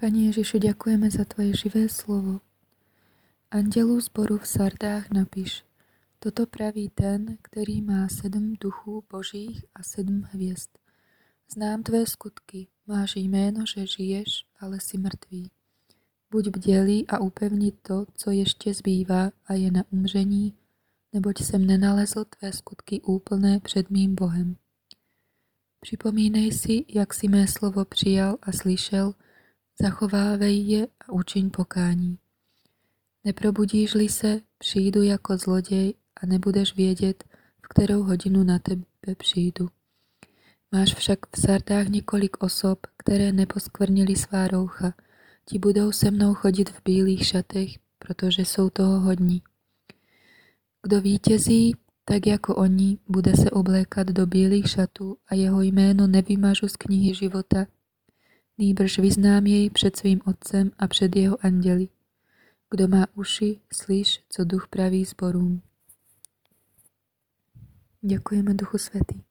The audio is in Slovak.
Pani Ježišu, ďakujeme za Tvoje živé slovo. Andelu zboru v Sardách napíš. Toto praví ten, ktorý má sedm duchů božích a sedm hviezd. Znám tvé skutky, máš jméno, že žiješ, ale si mrtvý. Buď bdělý a upevni to, co ještě zbývá a je na umření, neboť jsem nenalezl tvé skutky úplné před mým Bohem. Připomínej si, jak si mé slovo přijal a slyšel, Zachovávej je a učiň pokání. Neprobudíš-li se, přijdu jako zlodej a nebudeš vědět, v kterou hodinu na tebe přijdu. Máš však v Sardách několik osob, které neposkvrnili svá roucha. Ti budou se mnou chodit v bílých šatech, protože jsou toho hodní. Kdo vítězí, tak jako oni, bude se oblékat do bílých šatů a jeho jméno nevymažu z knihy života nýbrž vyznám jej před svým Otcem a před jeho anděli. Kdo má uši, slyš, co duch praví zborům. Ďakujeme Duchu Svetý.